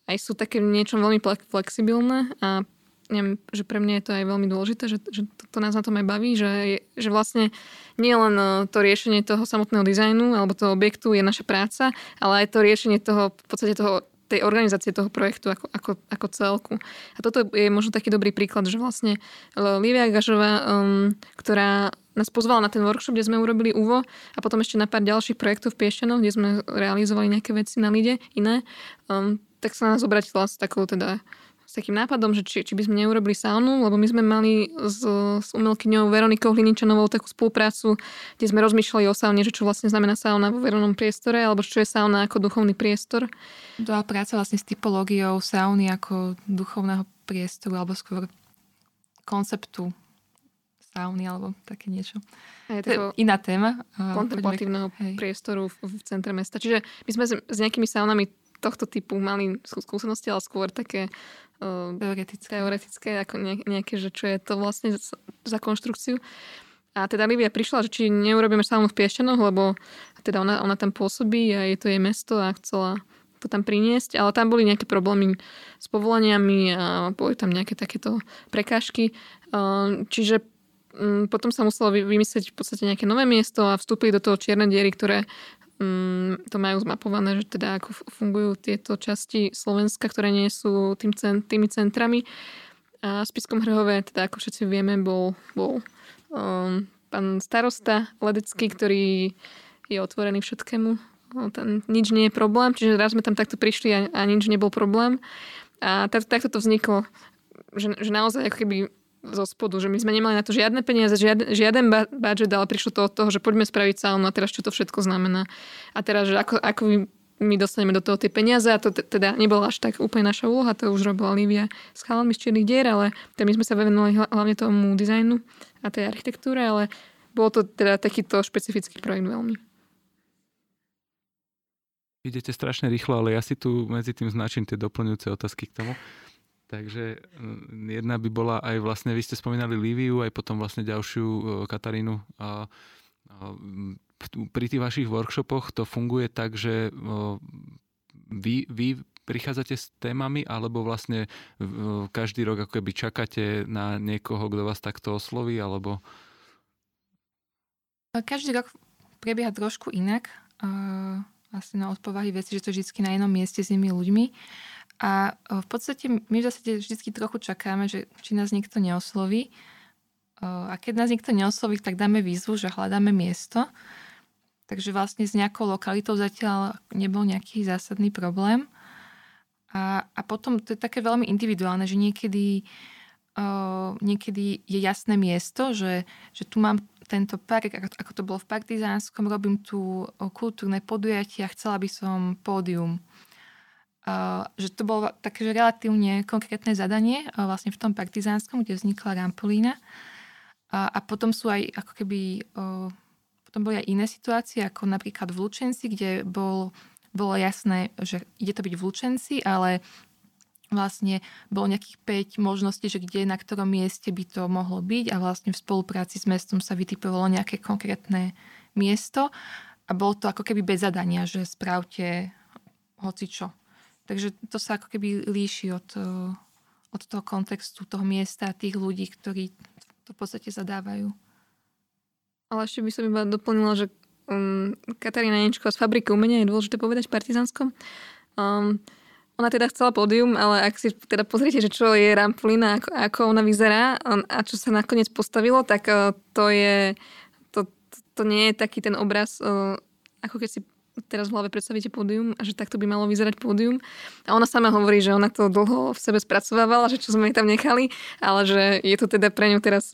aj sú také niečo veľmi flexibilné a neviem, že pre mňa je to aj veľmi dôležité, že, že to, to nás na tom aj baví, že, že vlastne nie len e, to riešenie toho samotného dizajnu alebo toho objektu je naša práca, ale aj to riešenie toho, v podstate toho, tej organizácie toho projektu ako, ako, ako celku. A toto je možno taký dobrý príklad, že vlastne Livia Gažová, um, ktorá nás pozvala na ten workshop, kde sme urobili UVO a potom ešte na pár ďalších projektov v Piešťanoch, kde sme realizovali nejaké veci na lide iné, um, tak sa nás obratila s takou teda s takým nápadom, že či, či by sme neurobili saunu, lebo my sme mali s, s umelkyňou Veronikou Hliničanovou takú spoluprácu, kde sme rozmýšľali o saune, že čo vlastne znamená sauna vo verejnom priestore, alebo čo je sauna ako duchovný priestor. To a práca vlastne s typológiou sauny ako duchovného priestoru, alebo skôr konceptu sauny alebo také niečo. A je to iná téma. Kontemplatívneho Poďme, priestoru v, v centre mesta. Čiže my sme s nejakými saunami tohto typu mali skúsenosti, ale skôr také teoretické, teoretické ako nejaké, že čo je to vlastne za, za konštrukciu. A teda Livia prišla, že či neurobíme saunu v Piešťanoch, lebo teda ona, ona tam pôsobí a je to jej mesto a chcela to tam priniesť, ale tam boli nejaké problémy s povolaniami a boli tam nejaké takéto prekážky. Čiže mm, potom sa muselo vymyslieť v podstate nejaké nové miesto a vstúpili do toho čierne diery, ktoré mm, to majú zmapované, že teda ako fungujú tieto časti Slovenska, ktoré nie sú tým, tými centrami. A Spiskom Hrhové, teda ako všetci vieme, bol, bol um, pán starosta Ledecký, ktorý je otvorený všetkému. No, tam nič nie je problém, čiže raz sme tam takto prišli a, a nič nebol problém. A tak, takto to vzniklo, že, že naozaj ako keby zo spodu, že my sme nemali na to žiadne peniaze, žiaden, žiaden budget, ale prišlo to od toho, že poďme spraviť saunu a teraz čo to všetko znamená. A teraz, že ako, ako my dostaneme do toho tie peniaze a to teda nebolo až tak úplne naša úloha, to už robila Lívia s chalami z čiernych dier, ale my sme sa venovali hlavne tomu dizajnu a tej architektúre, ale bolo to teda takýto špecifický projekt veľmi. Idete strašne rýchlo, ale ja si tu medzi tým značím tie doplňujúce otázky k tomu. Takže mm, jedna by bola aj vlastne, vy ste spomínali Líviu, aj potom vlastne ďalšiu e, Katarínu. A, a pri tých vašich workshopoch to funguje tak, že vy, vy prichádzate s témami, alebo vlastne každý rok ako keby čakáte na niekoho, kto vás takto osloví, alebo... Každý rok prebieha trošku inak. Asi na odpovahy veci, že to je vždy na jednom mieste s inými ľuďmi. A e, v podstate my v zásade vždy trochu čakáme, že či nás niekto neosloví. E, a keď nás niekto neosloví, tak dáme výzvu, že hľadáme miesto. Takže vlastne s nejakou lokalitou zatiaľ nebol nejaký zásadný problém. A, a potom to je také veľmi individuálne, že niekedy, uh, niekedy je jasné miesto, že, že tu mám tento park, ako, ako to bolo v Partizánskom, robím tu kultúrne podujatia, chcela by som pódium Uh, že to bolo také že relatívne konkrétne zadanie uh, vlastne v tom partizánskom, kde vznikla Rampolína. A, potom sú aj ako keby, uh, potom boli aj iné situácie, ako napríklad v Lučenci, kde bol, bolo jasné, že ide to byť v Lučenci, ale vlastne bolo nejakých 5 možností, že kde, na ktorom mieste by to mohlo byť a vlastne v spolupráci s mestom sa vytipovalo nejaké konkrétne miesto a bolo to ako keby bez zadania, že spravte hoci čo. Takže to sa ako keby líši od, eh, od toho kontextu, toho miesta tých ľudí, ktorí to v podstate zadávajú. Ale ešte by som iba doplnila, že um, Katarína Jenčková z Fabriky umenia je dôležité povedať v Partizánskom. Um, ona teda chcela pódium, ale ak si teda pozriete, že čo je Ramplina, ako, ako ona vyzerá a čo sa nakoniec postavilo, tak uh, to je, to, to, to nie je taký ten obraz, uh, ako keď si teraz v hlave predstavíte pódium a že takto by malo vyzerať pódium. A ona sama hovorí, že ona to dlho v sebe spracovávala, že čo sme jej tam nechali, ale že je to teda pre ňu teraz...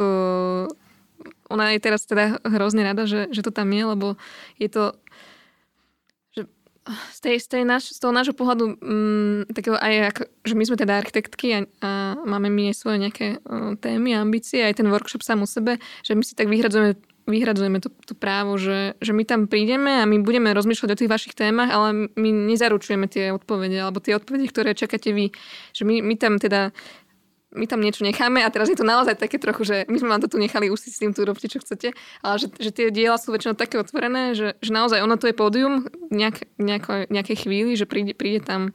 Ona je teraz teda hrozne rada, že, že to tam je, lebo je to z, tej, z, tej naš, z toho nášho pohľadu um, takého aj ako, že my sme teda architektky a, a máme my aj svoje nejaké uh, témy a ambície, aj ten workshop sám o sebe, že my si tak vyhradzujeme vyhradzujeme to, to právo, že, že my tam prídeme a my budeme rozmýšľať o tých vašich témach, ale my nezaručujeme tie odpovede, alebo tie odpovede, ktoré čakáte vy. Že my, my tam teda my tam niečo necháme a teraz je to naozaj také trochu, že my sme vám to tu nechali už si s tým tu robte, čo chcete, ale že, že tie diela sú väčšinou také otvorené, že, že naozaj ono to je pódium nejak, nejako, nejakej chvíli, že príde, príde tam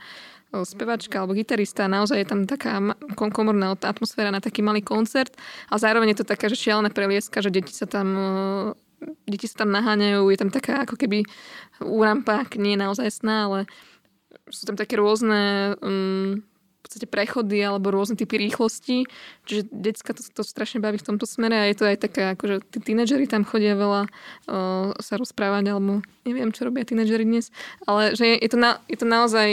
spevačka alebo gitarista, naozaj je tam taká komorná atmosféra na taký malý koncert a zároveň je to taká, že šialená prelieska, že deti sa tam deti sa tam naháňajú, je tam taká ako keby úrampa, nie je naozaj sná, ale sú tam také rôzne um, podstate prechody alebo rôzne typy rýchlosti. Čiže decka to, to strašne baví v tomto smere a je to aj také, akože tí tínedžeri tam chodia veľa uh, sa rozprávať alebo neviem, čo robia tínedžeri dnes, ale že je, je, to, na, je to naozaj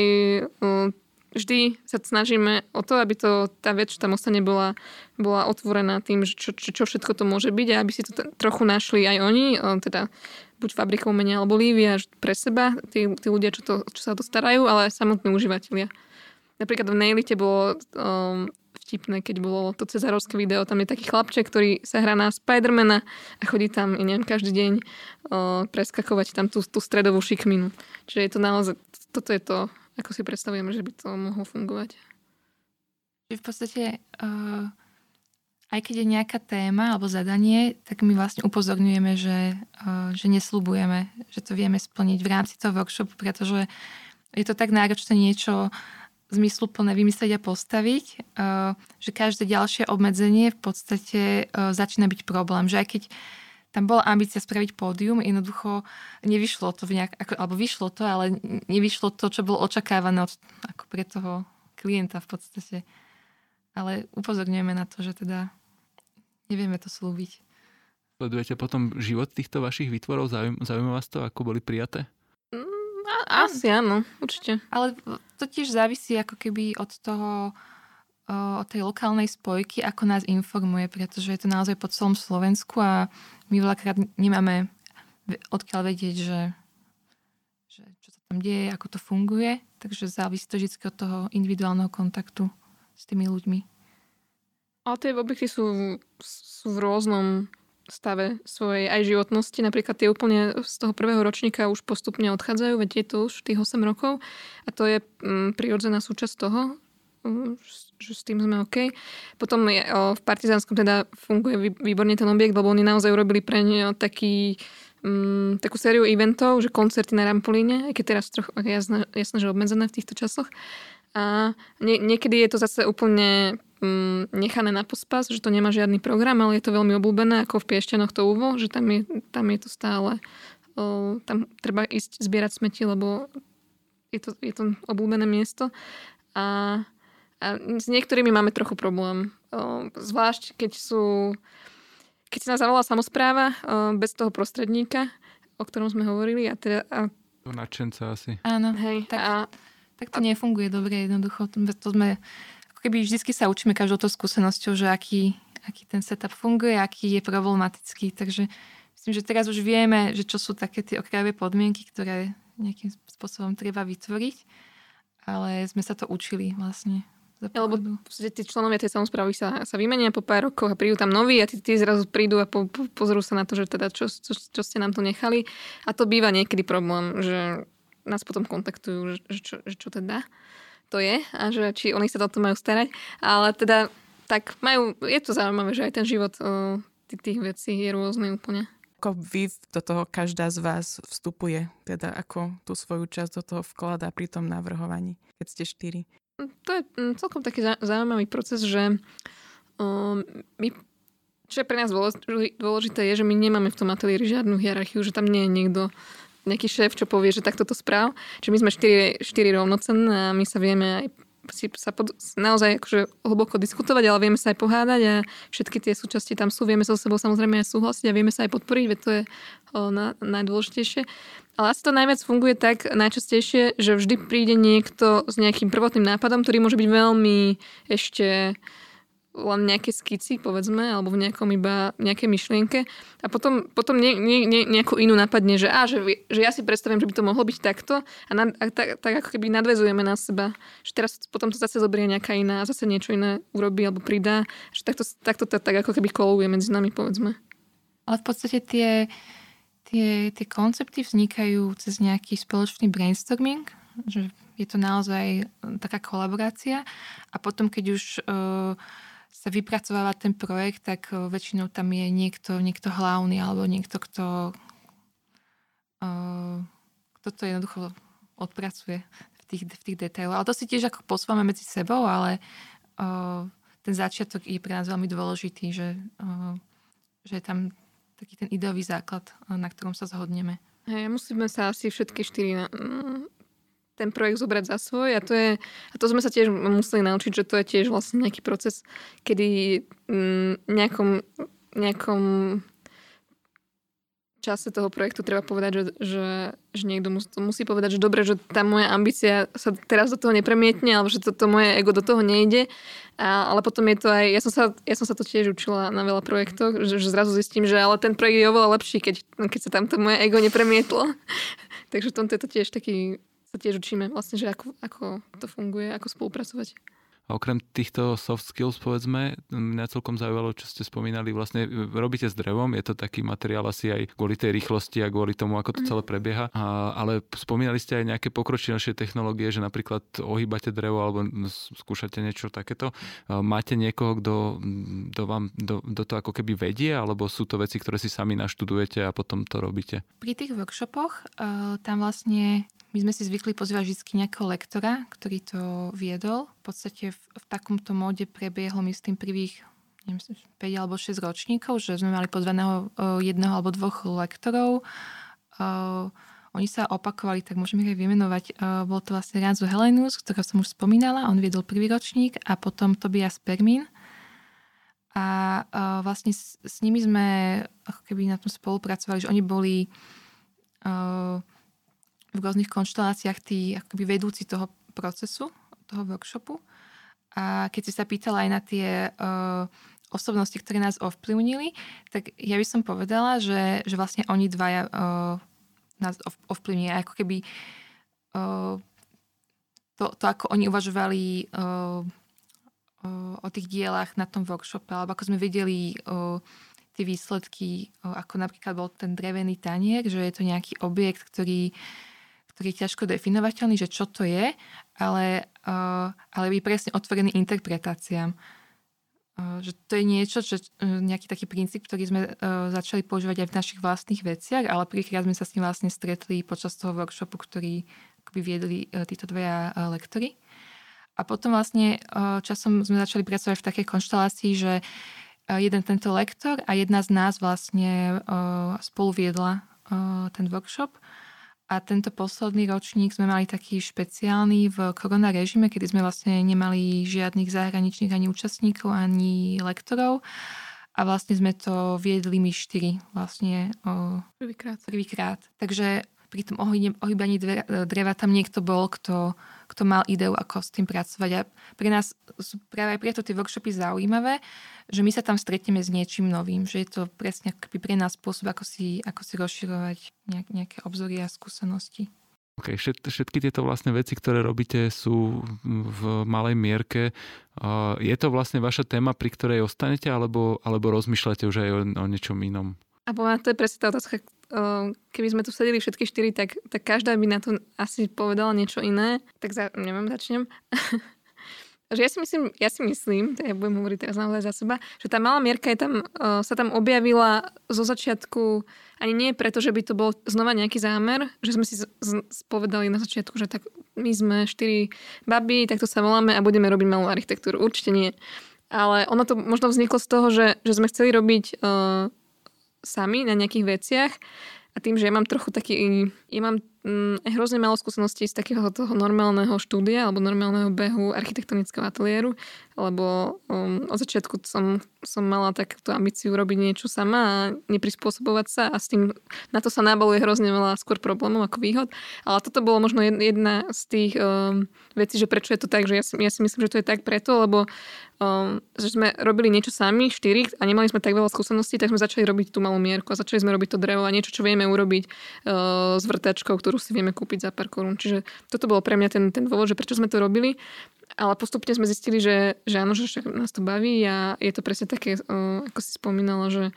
uh, vždy sa snažíme o to, aby to, tá vec, čo tam ostane, bola, bola otvorená tým, že čo, čo, čo všetko to môže byť a aby si to t- trochu našli aj oni, uh, teda buď fabrikou umenia alebo Lívia pre seba, tí, tí ľudia, čo, to, čo sa to starajú, ale aj samotní užívateľia. Napríklad v Nailite bolo um, vtipné, keď bolo to cezarovské video. Tam je taký chlapček, ktorý sa hrá na Spidermana a chodí tam, neviem, každý deň uh, preskakovať tam tú, tú stredovú šikminu. Čiže je to naozaj, toto je to, ako si predstavujeme, že by to mohlo fungovať. V podstate, uh, aj keď je nejaká téma alebo zadanie, tak my vlastne upozorňujeme, že, uh, že neslubujeme, že to vieme splniť v rámci toho workshopu, pretože je to tak náročné niečo zmysluplné vymyslieť a postaviť, eh, že každé ďalšie obmedzenie v podstate eh, začína byť problém. Že aj keď tam bola ambícia spraviť pódium, jednoducho nevyšlo to, nejak, ako, alebo vyšlo to, ale nevyšlo to, čo bolo očakávané od, ako pre toho klienta v podstate. Ale upozorňujeme na to, že teda nevieme to slúbiť. Sledujete potom život týchto vašich výtvorov? Zaujíma vás to, ako boli prijaté? Asi áno, určite. Ale to tiež závisí ako keby od toho, od tej lokálnej spojky, ako nás informuje, pretože je to naozaj po celom Slovensku a my veľakrát nemáme odkiaľ vedieť, že, že čo sa tam deje, ako to funguje, takže závisí to vždy od toho individuálneho kontaktu s tými ľuďmi. Ale tie objekty sú, sú v rôznom stave svojej aj životnosti. Napríklad tie úplne z toho prvého ročníka už postupne odchádzajú, veď je to už tých 8 rokov a to je mm, prirodzená súčasť toho, mm, že s tým sme OK. Potom je, o, v Partizánskom teda funguje výborne ten objekt, lebo oni naozaj urobili pre ne taký um, takú sériu eventov, že koncerty na Rampolíne, aj keď teraz trochu jasné, jasné, že obmedzené v týchto časoch. A nie, niekedy je to zase úplne mm, nechané na pospas, že to nemá žiadny program, ale je to veľmi obľúbené, ako v Piešťanoch to úvo, že tam je, tam je to stále, o, tam treba ísť zbierať smeti, lebo je to, je to obľúbené miesto. A, a s niektorými máme trochu problém. O, zvlášť, keď sú keď sa nás zavolala samozpráva o, bez toho prostredníka, o ktorom sme hovorili. A teda, a... Nadšenca asi. Áno, Hej, tak, a, tak to nefunguje dobre jednoducho. To sme keby vždy sa učíme každou to skúsenosťou, že aký, aký ten setup funguje, aký je problematický. Takže myslím, že teraz už vieme, že čo sú také tie okrajové podmienky, ktoré nejakým spôsobom treba vytvoriť. ale sme sa to učili vlastne. Ja, lebo tí členovia tej samozprávy sa, sa vymenia po pár rokoch a prídu tam noví a tí, tí zrazu prídu a po, po, pozrú sa na to, že teda čo, čo, čo ste nám tu nechali. A to býva niekedy problém, že nás potom kontaktujú, že, čo, že čo teda to je a že či oni sa o to majú starať. Ale teda tak majú, je to zaujímavé, že aj ten život o, tých, tých vecí je rôzny úplne. Ako vy do toho každá z vás vstupuje, teda ako tú svoju časť do toho vkladá pri tom navrhovaní, keď ste štyri? to je mm, celkom taký zaujímavý proces, že um, my, čo je pre nás dôležité, je, že my nemáme v tom ateliéri žiadnu hierarchiu, že tam nie je niekto, nejaký šéf, čo povie, že takto to správ. Čiže my sme štyri, štyri rovnocenné a my sa vieme aj si sa pod, naozaj akože hlboko diskutovať, ale vieme sa aj pohádať a všetky tie súčasti tam sú. Vieme so sebou samozrejme aj súhlasiť a vieme sa aj podporiť, veď to je o, na, najdôležitejšie. Ale asi to najviac funguje tak najčastejšie, že vždy príde niekto s nejakým prvotným nápadom, ktorý môže byť veľmi ešte len nejaké skici, povedzme, alebo v nejakom iba nejakej myšlienke. A potom, potom nie, nie, nie, nejakú inú napadne, že, á, že, že ja si predstavím, že by to mohlo byť takto. A, na, a tak, tak ako keby nadvezujeme na seba, že teraz potom to zase zoberie nejaká iná a zase niečo iné urobí alebo pridá, že takto, takto to tak ako keby koluje medzi nami, povedzme. Ale v podstate tie, tie, tie koncepty vznikajú cez nejaký spoločný brainstorming, že je to naozaj taká kolaborácia. A potom, keď už uh, sa vypracováva ten projekt, tak eh, väčšinou tam je niekto, niekto hlavný alebo niekto, kto, uh, kto to jednoducho odpracuje v tých, v tých detailoch. Ale to si tiež ako posúvame medzi sebou, ale uh, ten začiatok je pre nás veľmi dôležitý, že, že je tam taký ten ideový základ, na ktorom sa zhodneme. Hey, musíme sa asi všetky štyri na, ten projekt zobrať za svoj a to je, a to sme sa tiež museli naučiť, že to je tiež vlastne nejaký proces, kedy mm, nejakom, nejakom čase toho projektu treba povedať, že, že, že niekto musí, povedať, že dobre, že tá moja ambícia sa teraz do toho nepremietne, alebo že to, to moje ego do toho nejde. A, ale potom je to aj, ja som, sa, ja som sa to tiež učila na veľa projektoch, že, že zrazu zistím, že ale ten projekt je oveľa lepší, keď, keď sa tam to moje ego nepremietlo. Takže v tomto je to tiež taký sa tiež učíme vlastne, že ako, ako to funguje, ako spolupracovať. A okrem týchto soft skills, povedzme, mňa celkom zaujalo, čo ste spomínali, vlastne robíte s drevom, je to taký materiál asi aj kvôli tej rýchlosti a kvôli tomu, ako to mhm. celé prebieha. A, ale spomínali ste aj nejaké pokročilejšie technológie, že napríklad ohýbate drevo alebo skúšate niečo takéto. Máte niekoho, kto, kto vám do, do to ako keby vedie, alebo sú to veci, ktoré si sami naštudujete a potom to robíte? Pri tých workshopoch uh, tam vlastne my sme si zvykli pozývať vždy nejakého lektora, ktorý to viedol. V podstate v, v takomto móde prebiehlo, myslím, prvých neviem, 5 alebo 6 ročníkov, že sme mali pozvaného jedného alebo dvoch lektorov. Oni sa opakovali, tak môžeme ich aj vymenovať. Bol to vlastne Ranzu Helenus, ktorého som už spomínala, on viedol prvý ročník a potom Tobias Permin. A vlastne s, s nimi sme ako keby na tom spolupracovali, že oni boli v rôznych konšteláciách tí akoby vedúci toho procesu, toho workshopu. A keď si sa pýtala aj na tie uh, osobnosti, ktoré nás ovplyvnili, tak ja by som povedala, že, že vlastne oni dvaja uh, nás ovplyvnili. Ako keby uh, to, to, ako oni uvažovali uh, uh, o tých dielach na tom workshope, alebo ako sme videli uh, tie výsledky, uh, ako napríklad bol ten drevený tanier, že je to nejaký objekt, ktorý uh, je ťažko definovateľný, že čo to je, ale, uh, ale by presne otvorený interpretáciám. Uh, že to je niečo, že, nejaký taký princíp, ktorý sme uh, začali používať aj v našich vlastných veciach, ale prvýkrát sme sa s ním vlastne stretli počas toho workshopu, ktorý akoby viedli títo dvaja lektory. A potom vlastne časom sme začali pracovať v takej konštelácii, že jeden tento lektor a jedna z nás vlastne spolu viedla ten workshop a tento posledný ročník sme mali taký špeciálny v korona režime, kedy sme vlastne nemali žiadnych zahraničných ani účastníkov, ani lektorov. A vlastne sme to viedli my štyri vlastne o, prvýkrát. prvýkrát. Takže pri tom ohýbaní dreva tam niekto bol, kto, kto mal ideu, ako s tým pracovať. A pre nás sú práve aj preto tie workshopy zaujímavé, že my sa tam stretneme s niečím novým, že je to presne pre nás spôsob, ako si, ako si rozširovať nejak, nejaké obzory a skúsenosti. Okay, všet, všetky tieto vlastne veci, ktoré robíte, sú v malej mierke. Je to vlastne vaša téma, pri ktorej ostanete, alebo, alebo rozmýšľate už aj o, o niečom inom? A to je presne tá otázka, keby sme tu sedeli všetky štyri, tak, tak každá by na to asi povedala niečo iné. Tak za, neviem, začnem. že ja si myslím, ja si myslím, to ja budem hovoriť teraz naozaj za seba, že tá malá mierka je tam, uh, sa tam objavila zo začiatku, ani nie preto, že by to bol znova nejaký zámer, že sme si z, na začiatku, že tak my sme štyri baby, takto sa voláme a budeme robiť malú architektúru. Určite nie. Ale ono to možno vzniklo z toho, že, že sme chceli robiť uh, sami na nejakých veciach a tým, že ja mám trochu taký, ja mám mm, hrozne málo skúseností z takého toho normálneho štúdia alebo normálneho behu architektonického ateliéru, lebo um, od začiatku som, som mala takúto ambíciu robiť niečo sama a neprispôsobovať sa a s tým na to sa nábaluje hrozne veľa skôr problémov ako výhod. Ale toto bolo možno jedna z tých um, vecí, že prečo je to tak, že ja si, ja si myslím, že to je tak preto, lebo um, že sme robili niečo sami, štyri, a nemali sme tak veľa skúseností, tak sme začali robiť tú malú mierku a začali sme robiť to drevo a niečo, čo vieme urobiť uh, s vrtačkou, ktorú si vieme kúpiť za pár korún. Čiže toto bolo pre mňa ten, ten dôvod, že prečo sme to robili. Ale postupne sme zistili, že, že áno, že nás to baví a je to presne také, ako si spomínala, že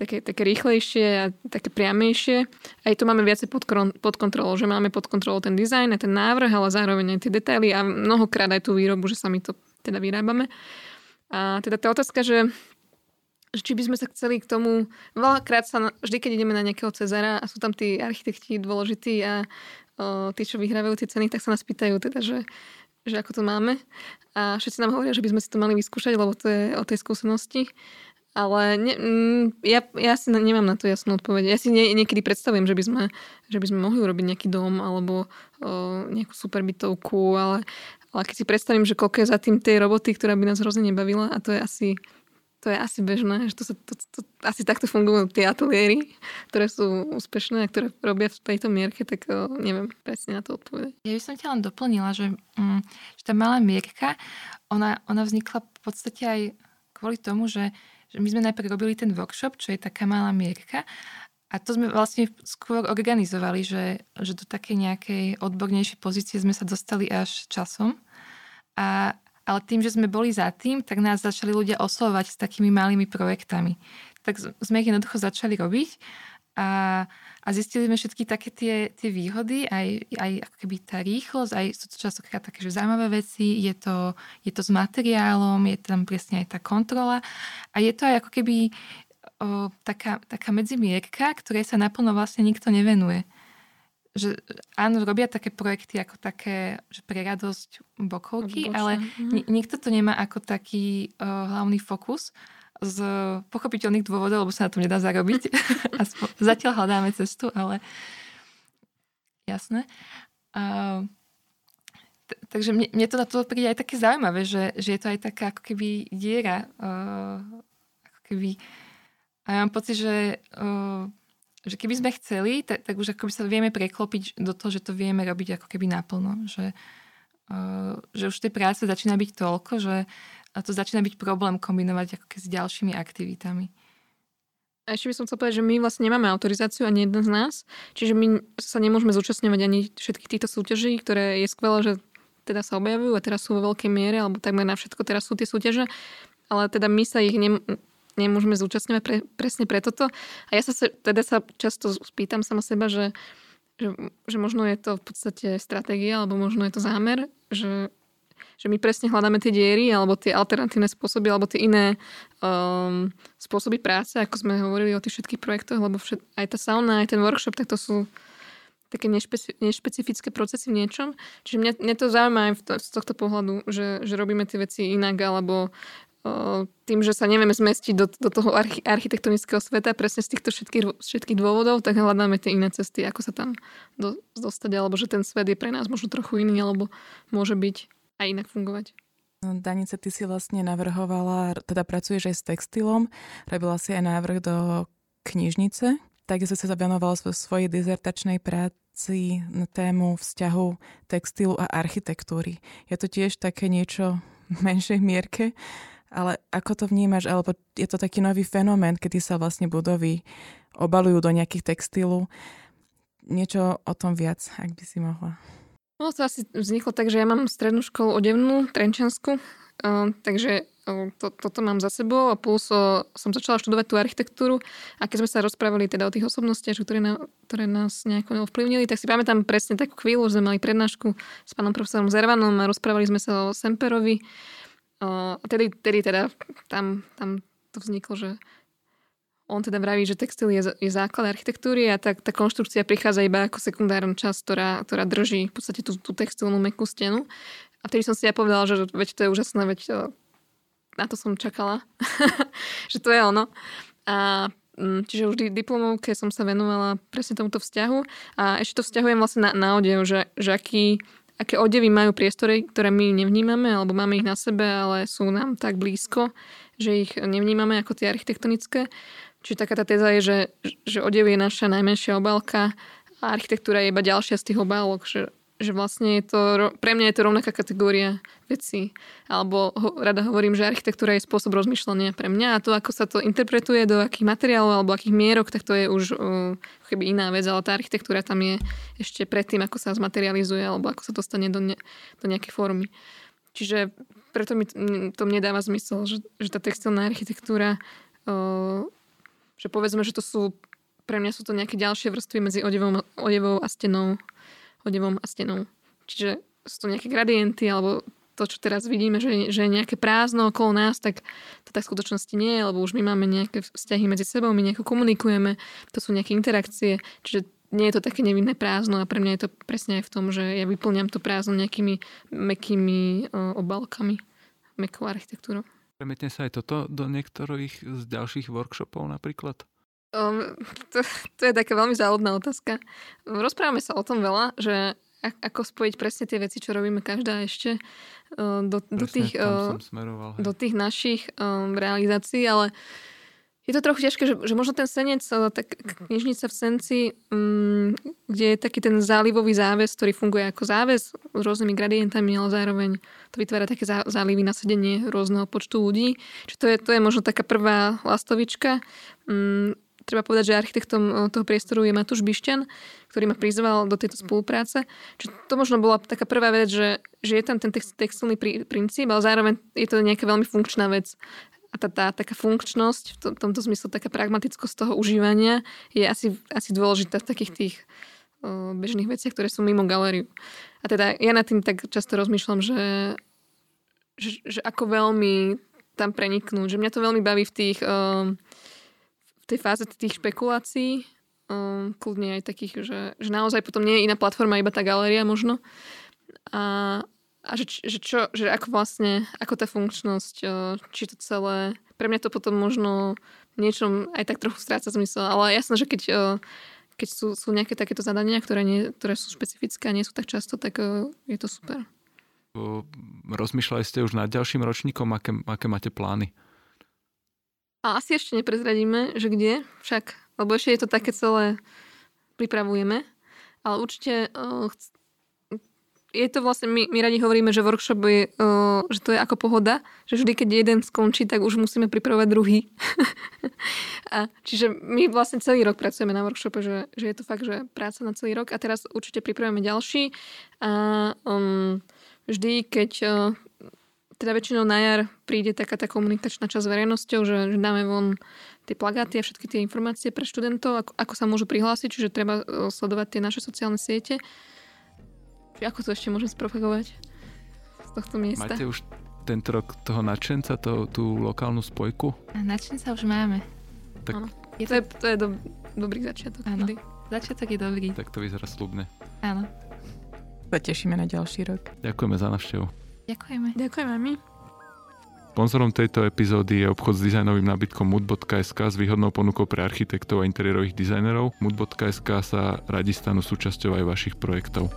také, také rýchlejšie a také priamejšie. Aj to máme viacej pod, pod kontrolou, že máme pod kontrolou ten dizajn a ten návrh, ale zároveň aj tie detaily a mnohokrát aj tú výrobu, že sami to teda vyrábame. A teda tá otázka, že či by sme sa chceli k tomu, veľakrát sa, vždy keď ideme na nejakého Cezara a sú tam tí architekti dôležití a o, tí, čo vyhrávajú tie ceny, tak sa nás pýtajú teda, že, že ako to máme. A všetci nám hovoria, že by sme si to mali vyskúšať, lebo to je o tej skúsenosti. Ale ne, ja, ja si nemám na to jasnú odpoveď. Ja si nie, niekedy predstavujem, že by, sme, že by sme mohli urobiť nejaký dom alebo o, nejakú super bytovku, ale, ale keď si predstavím, že koľko je za tým tej roboty, ktorá by nás hrozne nebavila a to je asi to je asi bežné, že to, sa, to, to, asi takto fungujú tie ateliéry, ktoré sú úspešné a ktoré robia v tejto mierke, tak o, neviem presne na to odpovedať. Ja by som ťa len doplnila, že, mm, že tá malá mierka, ona, ona vznikla v podstate aj kvôli tomu, že, že my sme najprv robili ten workshop, čo je taká malá mierka a to sme vlastne skôr organizovali, že, že do takej nejakej odbornejšej pozície sme sa dostali až časom. A, ale tým, že sme boli za tým, tak nás začali ľudia oslovať s takými malými projektami. Tak sme ich jednoducho začali robiť a, a zistili sme všetky také tie, tie výhody, aj, aj ako keby tá rýchlosť, aj sú to častokrát také, že zaujímavé veci, je to, je to s materiálom, je tam presne aj tá kontrola a je to aj ako keby o, taká, taká medzimierka, ktorej sa naplno vlastne nikto nevenuje. Že áno, robia také projekty ako také, že pre radosť bokovky, Bočne. ale mhm. ni- nikto to nemá ako taký o, hlavný fokus z pochopiteľných dôvodov, lebo sa na tom nedá zarobiť. Aspoň, zatiaľ hľadáme cestu, ale jasné. A, t- takže mne, mne to na to príde aj také zaujímavé, že, že je to aj taká ako keby diera, uh, ako keby a ja mám pocit, že, uh, že keby sme chceli, tak, tak už akoby sa vieme preklopiť do toho, že to vieme robiť ako keby naplno. Že, uh, že už tej práce začína byť toľko, že to začína byť problém kombinovať ako s ďalšími aktivitami. A ešte by som chcel povedať, že my vlastne nemáme autorizáciu ani jeden z nás, čiže my sa nemôžeme zúčastňovať ani všetkých týchto súťaží, ktoré je skvelé, že teda sa objavujú a teraz sú vo veľkej miere, alebo takmer na všetko teraz sú tie súťaže, ale teda my sa ich ne, nemôžeme zúčastňovať pre, presne pre toto. A ja sa teda sa často spýtam sama seba, že, že, že možno je to v podstate stratégia, alebo možno je to zámer, že, že my presne hľadáme tie diery, alebo tie alternatívne spôsoby, alebo tie iné um, spôsoby práce, ako sme hovorili o tých všetkých projektoch, lebo všet, aj tá sauna, aj ten workshop, tak to sú také nešpeci- nešpecifické procesy v niečom. Čiže mňa, mňa to zaujíma aj to, z tohto pohľadu, že, že robíme tie veci inak, alebo tým, že sa nevieme zmestiť do, do toho archi- architektonického sveta presne z týchto všetkých, všetkých dôvodov, tak hľadáme tie iné cesty, ako sa tam do, dostať, alebo že ten svet je pre nás možno trochu iný, alebo môže byť aj inak fungovať. No, Danice, ty si vlastne navrhovala, teda pracuješ aj s textilom, robila si aj návrh do knižnice, takisto sa venovala vo svojej dizertačnej práci na tému vzťahu textilu a architektúry. Je to tiež také niečo menšej mierke, ale ako to vnímaš, alebo je to taký nový fenomén, kedy sa vlastne budovy obalujú do nejakých textilu. niečo o tom viac, ak by si mohla. No to asi vzniklo tak, že ja mám strednú školu odevnú, Trenčansku, uh, takže to, toto mám za sebou a plus uh, som začala študovať tú architektúru a keď sme sa rozprávali teda o tých osobnostiach, ktoré, na, ktoré nás nejako ovplyvnili, tak si pamätám presne takú chvíľu, že sme mali prednášku s pánom profesorom Zervanom a rozprávali sme sa o Semperovi. Uh, tedy, tedy teda tam, tam to vzniklo, že on teda vraví, že textil je, je základ architektúry a tak tá konštrukcia prichádza iba ako sekundárna časť, ktorá, ktorá drží v podstate tú, tú textilnú mekú stenu. A vtedy som si ja povedala, že veď to je úžasné, veď to, na to som čakala, že to je ono. A mm, Čiže už diplomovke som sa venovala presne tomuto vzťahu a ešte to vzťahujem vlastne na, na odev, že, že aký, aké odevy majú priestory, ktoré my nevnímame alebo máme ich na sebe, ale sú nám tak blízko, že ich nevnímame ako tie architektonické. Čiže taká tá téza je, že, že odev je naša najmenšia obálka a architektúra je iba ďalšia z tých obálok, že, že vlastne je to, pre mňa je to rovnaká kategória vecí. Alebo ho, rada hovorím, že architektúra je spôsob rozmýšľania pre mňa a to, ako sa to interpretuje, do akých materiálov alebo akých mierok, tak to je už uh, chyby iná vec, ale tá architektúra tam je ešte predtým, ako sa zmaterializuje alebo ako sa dostane do, ne, do nejakej formy. Čiže preto mi to mne dáva zmysel, že, že tá textilná architektúra uh, že povedzme, že to sú, pre mňa sú to nejaké ďalšie vrstvy medzi odevom, odevou a stenou. Odevom a stenou. Čiže sú to nejaké gradienty, alebo to, čo teraz vidíme, že, že je nejaké prázdno okolo nás, tak to tak v skutočnosti nie je, lebo už my máme nejaké vzťahy medzi sebou, my nejako komunikujeme, to sú nejaké interakcie, čiže nie je to také nevinné prázdno a pre mňa je to presne aj v tom, že ja vyplňam to prázdno nejakými mekými uh, obálkami, mekou architektúrou. Premietne sa aj toto do niektorých z ďalších workshopov napríklad? Um, to, to je taká veľmi záhodná otázka. Rozprávame sa o tom veľa, že ako spojiť presne tie veci, čo robíme každá ešte uh, do, do, tých, uh, smeroval, do tých našich um, realizácií, ale je to trochu ťažké, že, že možno ten senec, tak knižnica v Senci, um, kde je taký ten zálivový záves, ktorý funguje ako záves s rôznymi gradientami, ale zároveň to vytvára také zá, zálivy na sedenie rôzneho počtu ľudí. Čiže to je, to je možno taká prvá lastovička. Um, treba povedať, že architektom toho priestoru je Matúš Bišťan, ktorý ma prizval do tejto spolupráce. Čiže to možno bola taká prvá vec, že, že je tam ten text, textilný prí, princíp, ale zároveň je to nejaká veľmi funkčná vec a tá, tá taká funkčnosť, v tom, tomto zmysle taká pragmatickosť toho užívania je asi, asi dôležitá v takých tých o, bežných veciach, ktoré sú mimo galériu. A teda ja nad tým tak často rozmýšľam, že, že, že ako veľmi tam preniknúť. Že mňa to veľmi baví v tých v tej fáze tých špekulácií, o, kľudne aj takých, že, že naozaj potom nie je iná platforma, iba tá galéria možno. A, a že, že, čo, že ako vlastne, ako tá funkčnosť, či to celé, pre mňa to potom možno niečom aj tak trochu stráca zmysel, ale jasné, že keď, keď sú, sú nejaké takéto zadania, ktoré, nie, ktoré sú špecifické a nie sú tak často, tak je to super. Rozmýšľali ste už nad ďalším ročníkom, aké, aké máte plány? A asi ešte neprezradíme, že kde, však, lebo ešte je to také celé pripravujeme, ale určite uh, je to vlastne, my, my radi hovoríme, že workshop je, uh, že to je ako pohoda, že vždy, keď jeden skončí, tak už musíme pripravovať druhý. a čiže my vlastne celý rok pracujeme na workshope, že, že je to fakt, že práca na celý rok. A teraz určite pripravujeme ďalší. A um, vždy, keď uh, teda väčšinou na jar príde taká tá komunikačná časť s verejnosťou, že, že dáme von tie plagáty a všetky tie informácie pre študentov, ako, ako sa môžu prihlásiť, čiže treba uh, sledovať tie naše sociálne siete ako to ešte môžem spropagovať z tohto miesta? Máte už tento rok toho nadšenca, to, tú lokálnu spojku? A nadšenca už máme. Tak... Je to, to, je, to je do, dobrý začiatok. Áno. Začiatok je dobrý. Tak to vyzerá slubne. Áno. Sa tešíme na ďalší rok. Ďakujeme za navštevu. Ďakujeme. Ďakujeme my. Sponzorom tejto epizódy je obchod s dizajnovým nábytkom mood.sk s výhodnou ponukou pre architektov a interiérových dizajnerov. Mood.sk sa radi stanú súčasťou aj vašich projektov.